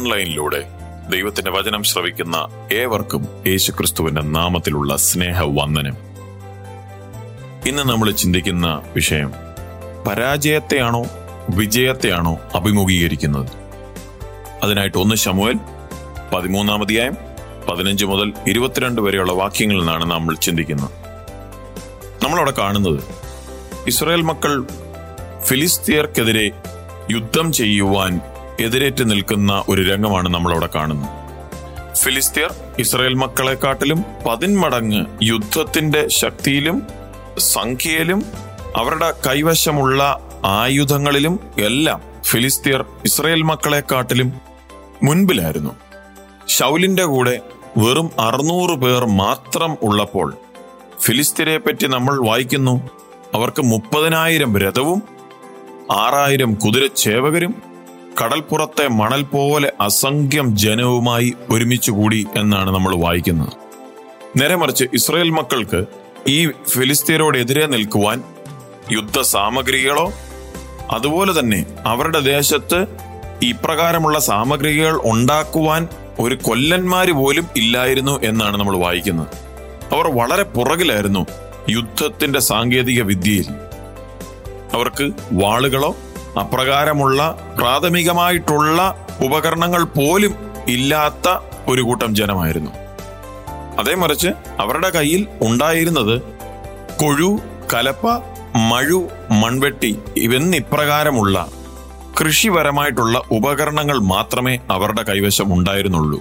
ഓൺലൈനിലൂടെ ദൈവത്തിന്റെ വചനം ശ്രവിക്കുന്ന ഏവർക്കും യേശുക്രിസ്തുവിന്റെ നാമത്തിലുള്ള സ്നേഹ വന്ദനം ഇന്ന് നമ്മൾ ചിന്തിക്കുന്ന വിഷയം പരാജയത്തെയാണോ വിജയത്തെയാണോ അഭിമുഖീകരിക്കുന്നത്? അതിനായിട്ട് ഒന്ന് ശമുവൽ പതിമൂന്നാം അധ്യായം പതിനഞ്ച് മുതൽ ഇരുപത്തിരണ്ട് വരെയുള്ള വാക്യങ്ങളിൽ നിന്നാണ് നമ്മൾ ചിന്തിക്കുന്നത്. നമ്മളവിടെ കാണുന്നത് ഇസ്രായേൽ മക്കൾ ഫിലിസ്തീയർക്കെതിരെ യുദ്ധം ചെയ്യുവാൻ എതിരേറ്റ് നിൽക്കുന്ന ഒരു രംഗമാണ് നമ്മളവിടെ കാണുന്നത്. ഫിലിസ്തീർ ഇസ്രായേൽ മക്കളെക്കാട്ടിലും പതിന്മടങ്ങ് യുദ്ധത്തിന്റെ ശക്തിയിലും സംഖ്യയിലും അവരുടെ കൈവശമുള്ള ആയുധങ്ങളിലും എല്ലാം ഫിലിസ്തീർ ഇസ്രായേൽ മക്കളെക്കാട്ടിലും മുൻപിലായിരുന്നു. ഷൗലിന്റെ കൂടെ വെറും അറുന്നൂറ് പേർ മാത്രം ഉള്ളപ്പോൾ ഫിലിസ്തീനെ പറ്റി നമ്മൾ വായിക്കുന്നു. അവർക്ക് മുപ്പതിനായിരം രഥവും ആറായിരം കുതിരച്ചേവകരും കടൽപ്പുറത്തെ മണൽ പോലെ അസംഖ്യം ജനവുമായി ഒരുമിച്ച് കൂടി എന്നാണ് നമ്മൾ വായിക്കുന്നത്. നേരെ മറിച്ച് ഇസ്രായേൽ മക്കൾക്ക് ഈ ഫിലിസ്തീനോടെതിരെ നിൽക്കുവാൻ യുദ്ധ സാമഗ്രികളോ അതുപോലെ തന്നെ അവരുടെ ദേശത്ത് ഇപ്രകാരമുള്ള സാമഗ്രികൾ ഉണ്ടാക്കുവാൻ ഒരു കൊല്ലന്മാര് പോലും ഇല്ലായിരുന്നു എന്നാണ് നമ്മൾ വായിക്കുന്നത്. അവർ വളരെ പുറകിലായിരുന്നു യുദ്ധത്തിന്റെ സാങ്കേതിക വിദ്യയിൽ അവർക്ക് വാളുകളോ അപ്രകാരമുള്ള പ്രാഥമികമായിട്ടുള്ള ഉപകരണങ്ങൾ പോലും ഇല്ലാത്ത ഒരു കൂട്ടം ജനമായിരുന്നു. അതേ മറിച്ച് അവരുടെ കയ്യിൽ ഉണ്ടായിരുന്നത് കൊഴു കലപ്പ മഴു മൺവെട്ടി ഇവന്നിപ്രകാരമുള്ള കൃഷിപരമായിട്ടുള്ള ഉപകരണങ്ങൾ മാത്രമേ അവരുടെ കൈവശം ഉണ്ടായിരുന്നുള്ളൂ.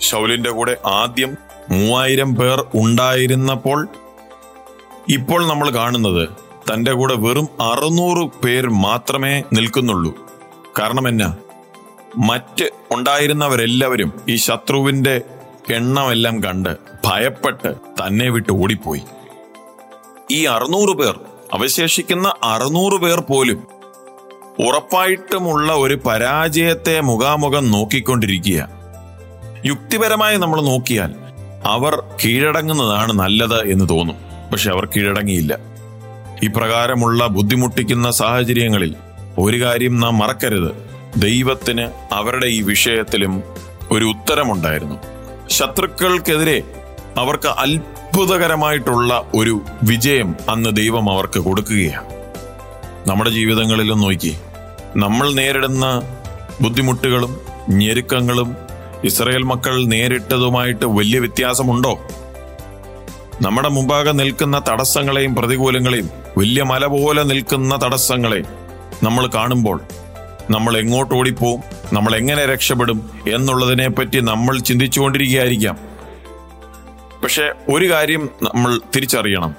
ശൗലിന്റെ കൂടെ ആദ്യം മൂവായിരം പേർ ഉണ്ടായിരുന്നപ്പോൾ ഇപ്പോൾ നമ്മൾ കാണുന്നത് തന്റെ കൂടെ വെറും അറുന്നൂറ് പേർ മാത്രമേ നിൽക്കുന്നുള്ളൂ. കാരണം എന്നാ? മറ്റ് ഉണ്ടായിരുന്നവരെല്ലാവരും ഈ ശത്രുവിന്റെ എണ്ണമെല്ലാം കണ്ട് ഭയപ്പെട്ട് തന്നെ വിട്ട് ഓടിപ്പോയി. ഈ അറുന്നൂറ് പേർ അവശേഷിക്കുന്ന അറുന്നൂറ് പേർ പോലും ഉറപ്പായിട്ടുമുള്ള ഒരു പരാജയത്തെ മുഖാമുഖം നോക്കിക്കൊണ്ടിരിക്കുക യുക്തിപരമായി നമ്മൾ നോക്കിയാൽ അവർ കീഴടങ്ങുന്നതാണ് നല്ലത് എന്ന് തോന്നും. പക്ഷെ അവർ കീഴടങ്ങിയില്ല. ഇപ്രകാരമുള്ള ബുദ്ധിമുട്ടിക്കുന്ന സാഹചര്യങ്ങളിൽ ഒരു കാര്യം നാം മറക്കരുത്. ദൈവത്തിന് അവരുടെ ഈ വിഷയത്തിലും ഒരു ഉത്തരമുണ്ടായിരുന്നു. ശത്രുക്കൾക്കെതിരെ അവർക്ക് അത്ഭുതകരമായിട്ടുള്ള ഒരു വിജയം അന്ന് ദൈവം അവർക്ക് കൊടുക്കുകയാണ്. നമ്മുടെ ജീവിതങ്ങളിലും നോക്കി നമ്മൾ നേരിടുന്ന ബുദ്ധിമുട്ടുകളും ഞെരുക്കങ്ങളും ഇസ്രയേൽ മക്കൾ നേരിട്ടതുമായിട്ട് വലിയ വ്യത്യാസമുണ്ടോ? നമ്മുടെ മുമ്പാകെ നിൽക്കുന്ന തടസ്സങ്ങളെയും പ്രതികൂലങ്ങളെയും വലിയ മല പോലെ നിൽക്കുന്ന തടസ്സങ്ങളെ നമ്മൾ കാണുമ്പോൾ നമ്മൾ എങ്ങോട്ട് ഓടിപ്പോവും? നമ്മൾ എങ്ങനെ രക്ഷപ്പെടും എന്നുള്ളതിനെ പറ്റി നമ്മൾ ചിന്തിച്ചുകൊണ്ടിരിക്കുകയായിരിക്കാം. പക്ഷെ ഒരു കാര്യം നമ്മൾ തിരിച്ചറിയണം.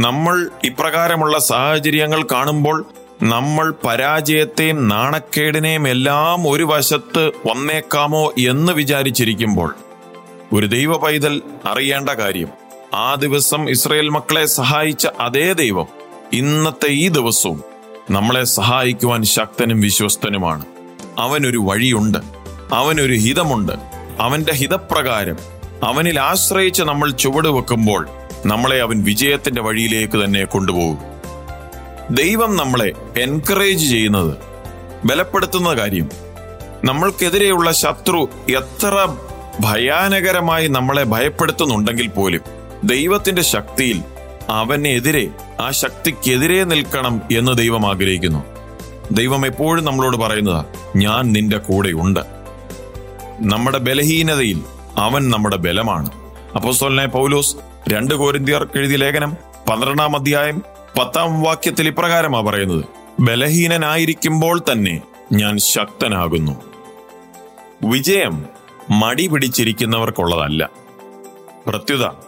നമ്മൾ ഇപ്രകാരമുള്ള സാഹചര്യങ്ങൾ കാണുമ്പോൾ നമ്മൾ പരാജയത്തെയും നാണക്കേടിനെയും എല്ലാം ഒരു വശത്ത് വന്നേക്കാമോ എന്ന് വിചാരിച്ചിരിക്കുമ്പോൾ ഒരു ദൈവ പൈതൽ അറിയേണ്ട കാര്യം ആ ദിവസം ഇസ്രയേൽ മക്കളെ സഹായിച്ച അതേ ദൈവം ഇന്നത്തെ ഈ ദിവസവും നമ്മളെ സഹായിക്കുവാൻ ശക്തനും വിശ്വസ്തനുമാണ്. അവനൊരു വഴിയുണ്ട് അവനൊരു ഹിതമുണ്ട് അവന്റെ ഹിതപ്രകാരം അവനിൽ ആശ്രയിച്ച് നമ്മൾ ചുവട് വെക്കുമ്പോൾ നമ്മളെ അവൻ വിജയത്തിന്റെ വഴിയിലേക്ക് തന്നെ കൊണ്ടുപോകും. ദൈവം നമ്മളെ എൻകറേജ് ചെയ്യുന്നത് ബലപ്പെടുത്തുന്ന കാര്യം നമ്മൾക്കെതിരെയുള്ള ശത്രു എത്ര ഭയാനകരമായി നമ്മളെ ഭയപ്പെടുത്തുന്നുണ്ടെങ്കിൽ പോലും ദൈവത്തിന്റെ ശക്തിയിൽ അവനെതിരെ ആ ശക്തിക്കെതിരെ നിൽക്കണം എന്ന് ദൈവം ആഗ്രഹിക്കുന്നു. ദൈവം എപ്പോഴും നമ്മളോട് പറയുന്നതാ ഞാൻ നിന്റെ കൂടെയുണ്ട് നമ്മുടെ ബലഹീനതയിൽ അവൻ നമ്മുടെ ബലമാണ്. അപ്പോസ്തലനായ പൗലോസ് രണ്ട് കോരിന്തിയർക്ക് എഴുതിയ ലേഖനം പന്ത്രണ്ടാം അധ്യായം പത്താം വാക്യത്തിൽ ഇപ്രകാരമാ പറയുന്നത് ബലഹീനനായിരിക്കുമ്പോൾ തന്നെ ഞാൻ ശക്തനാകുന്നു. വിജയം മടി പിടിച്ചിരിക്കുന്നവർക്കുള്ളതല്ല. പ്രത്യുത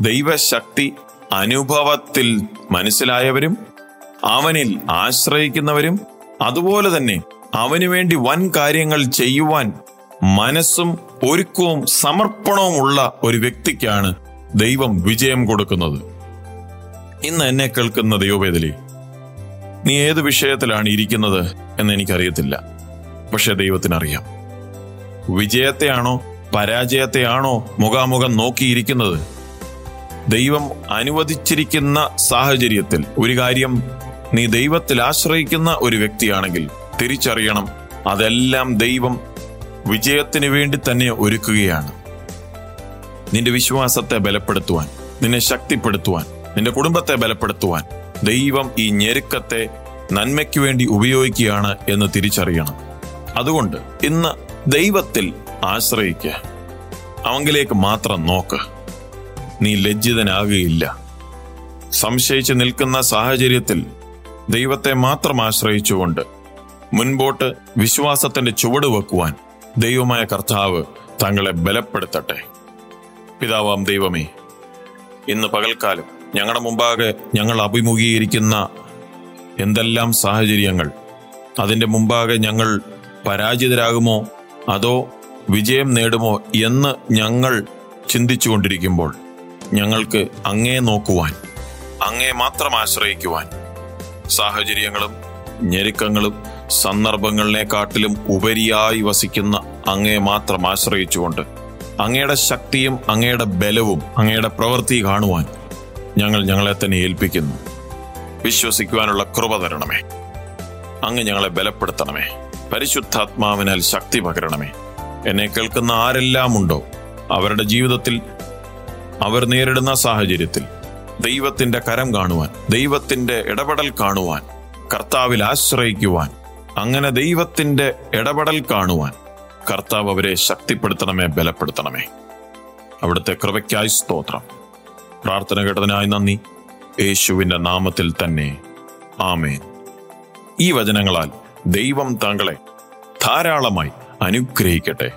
ദൈവശക്തി അനുഭവത്തിൽ മനസ്സിലായവരും അവനിൽ ആശ്രയിക്കുന്നവരും അതുപോലെ തന്നെ അവനു വേണ്ടി വൻ കാര്യങ്ങൾ ചെയ്യുവാൻ മനസ്സും ഒരുക്കവും സമർപ്പണവും ഉള്ള ഒരു വ്യക്തിക്കാണ് ദൈവം വിജയം കൊടുക്കുന്നത്. ഇന്ന് എന്നെ കേൾക്കുന്ന ദൈവവേദലി നീ ഏത് വിഷയത്തിലാണ് ഇരിക്കുന്നത് എന്ന് എനിക്കറിയത്തില്ല. പക്ഷെ ദൈവത്തിനറിയാം. വിജയത്തെയാണോ പരാജയത്തെയാണോ മുഖാമുഖം നോക്കിയിരിക്കുന്നത്? ദൈവം അനുവദിച്ചിരിക്കുന്ന സാഹചര്യത്തിൽ ഒരു കാര്യം നീ ദൈവത്തിൽ ആശ്രയിക്കുന്ന ഒരു വ്യക്തിയാണെങ്കിൽ തിരിച്ചറിയണം അതെല്ലാം ദൈവം വിജയത്തിന് വേണ്ടി തന്നെ ഒരുക്കുകയാണ്. നിന്റെ വിശ്വാസത്തെ ബലപ്പെടുത്തുവാൻ നിന്നെ ശക്തിപ്പെടുത്തുവാൻ നിന്റെ കുടുംബത്തെ ബലപ്പെടുത്തുവാൻ ദൈവം ഈ ഞെരുക്കത്തെ നന്മയ്ക്ക് വേണ്ടി ഉപയോഗിക്കുകയാണ് എന്ന് തിരിച്ചറിയണം. അതുകൊണ്ട് ഇന്ന് ദൈവത്തിൽ ആശ്രയിക്കുക. അവങ്കിലേക്ക് മാത്രം നോക്ക്. നീ ലജ്ജിതനാകുകയില്ല. സംശയിച്ച് നിൽക്കുന്ന സാഹചര്യത്തിൽ ദൈവത്തെ മാത്രം ആശ്രയിച്ചുകൊണ്ട് മുൻപോട്ട് വിശ്വാസത്തിന്റെ ചുവട് വെക്കുവാൻ ദൈവമായ കർത്താവ് തങ്ങളെ ബലപ്പെടുത്തട്ടെ. പിതാവാം ദൈവമേ ഇന്ന് പകൽക്കാലം ഞങ്ങളുടെ മുമ്പാകെ ഞങ്ങൾ അഭിമുഖീകരിക്കുന്ന എന്തെല്ലാം സാഹചര്യങ്ങൾ? അതിന്റെ മുമ്പാകെ ഞങ്ങൾ പരാജിതരാകുമോ? അതോ വിജയം നേടുമോ എന്ന് ഞങ്ങൾ ചിന്തിച്ചുകൊണ്ടിരിക്കുമ്പോൾ ഞങ്ങൾക്ക് അങ്ങേ നോക്കുവാൻ അങ്ങേ മാത്രം ആശ്രയിക്കുവാൻ. സാഹചര്യങ്ങളും ഞെരുക്കങ്ങളും സന്ദർഭങ്ങളിനെക്കാട്ടിലും ഉപരിയായി വസിക്കുന്ന അങ്ങേ മാത്രം ആശ്രയിച്ചുകൊണ്ട് അങ്ങയുടെ ശക്തിയും അങ്ങയുടെ ബലവും അങ്ങയുടെ പ്രവൃത്തി കാണുവാൻ ഞങ്ങൾ ഞങ്ങളെ തന്നെ ഏൽപ്പിക്കുന്നു. വിശ്വസിക്കുവാനുള്ള കൃപ തരണമേ. അങ്ങ് ഞങ്ങളെ ബലപ്പെടുത്തണമേ. പരിശുദ്ധാത്മാവിനാൽ ശക്തി പകരണമേ. എന്നെ കേൾക്കുന്ന ആരെല്ലാമുണ്ടോ? അവരുടെ ജീവിതത്തിൽ അവർ നേരിടുന്ന സാഹചര്യത്തിൽ ദൈവത്തിന്റെ കരം കാണുവാൻ ദൈവത്തിന്റെ ഇടപെടൽ കാണുവാൻ കർത്താവിൽ ആശ്രയിക്കുവാൻ അങ്ങനെ ദൈവത്തിന്റെ ഇടപെടൽ കാണുവാൻ കർത്താവ് അവരെ ശക്തിപ്പെടുത്തണമേ ബലപ്പെടുത്തണമേ. അവിടുത്തെ കൃപയ്ക്കായി സ്തോത്രം. പ്രാർത്ഥന കേട്ടതിനായി നന്ദി. യേശുവിന്റെ നാമത്തിൽ തന്നെ. ആമേൻ. ഈ വചനങ്ങളാൽ ദൈവം താങ്കളെ ധാരാളമായി അനുഗ്രഹിക്കട്ടെ.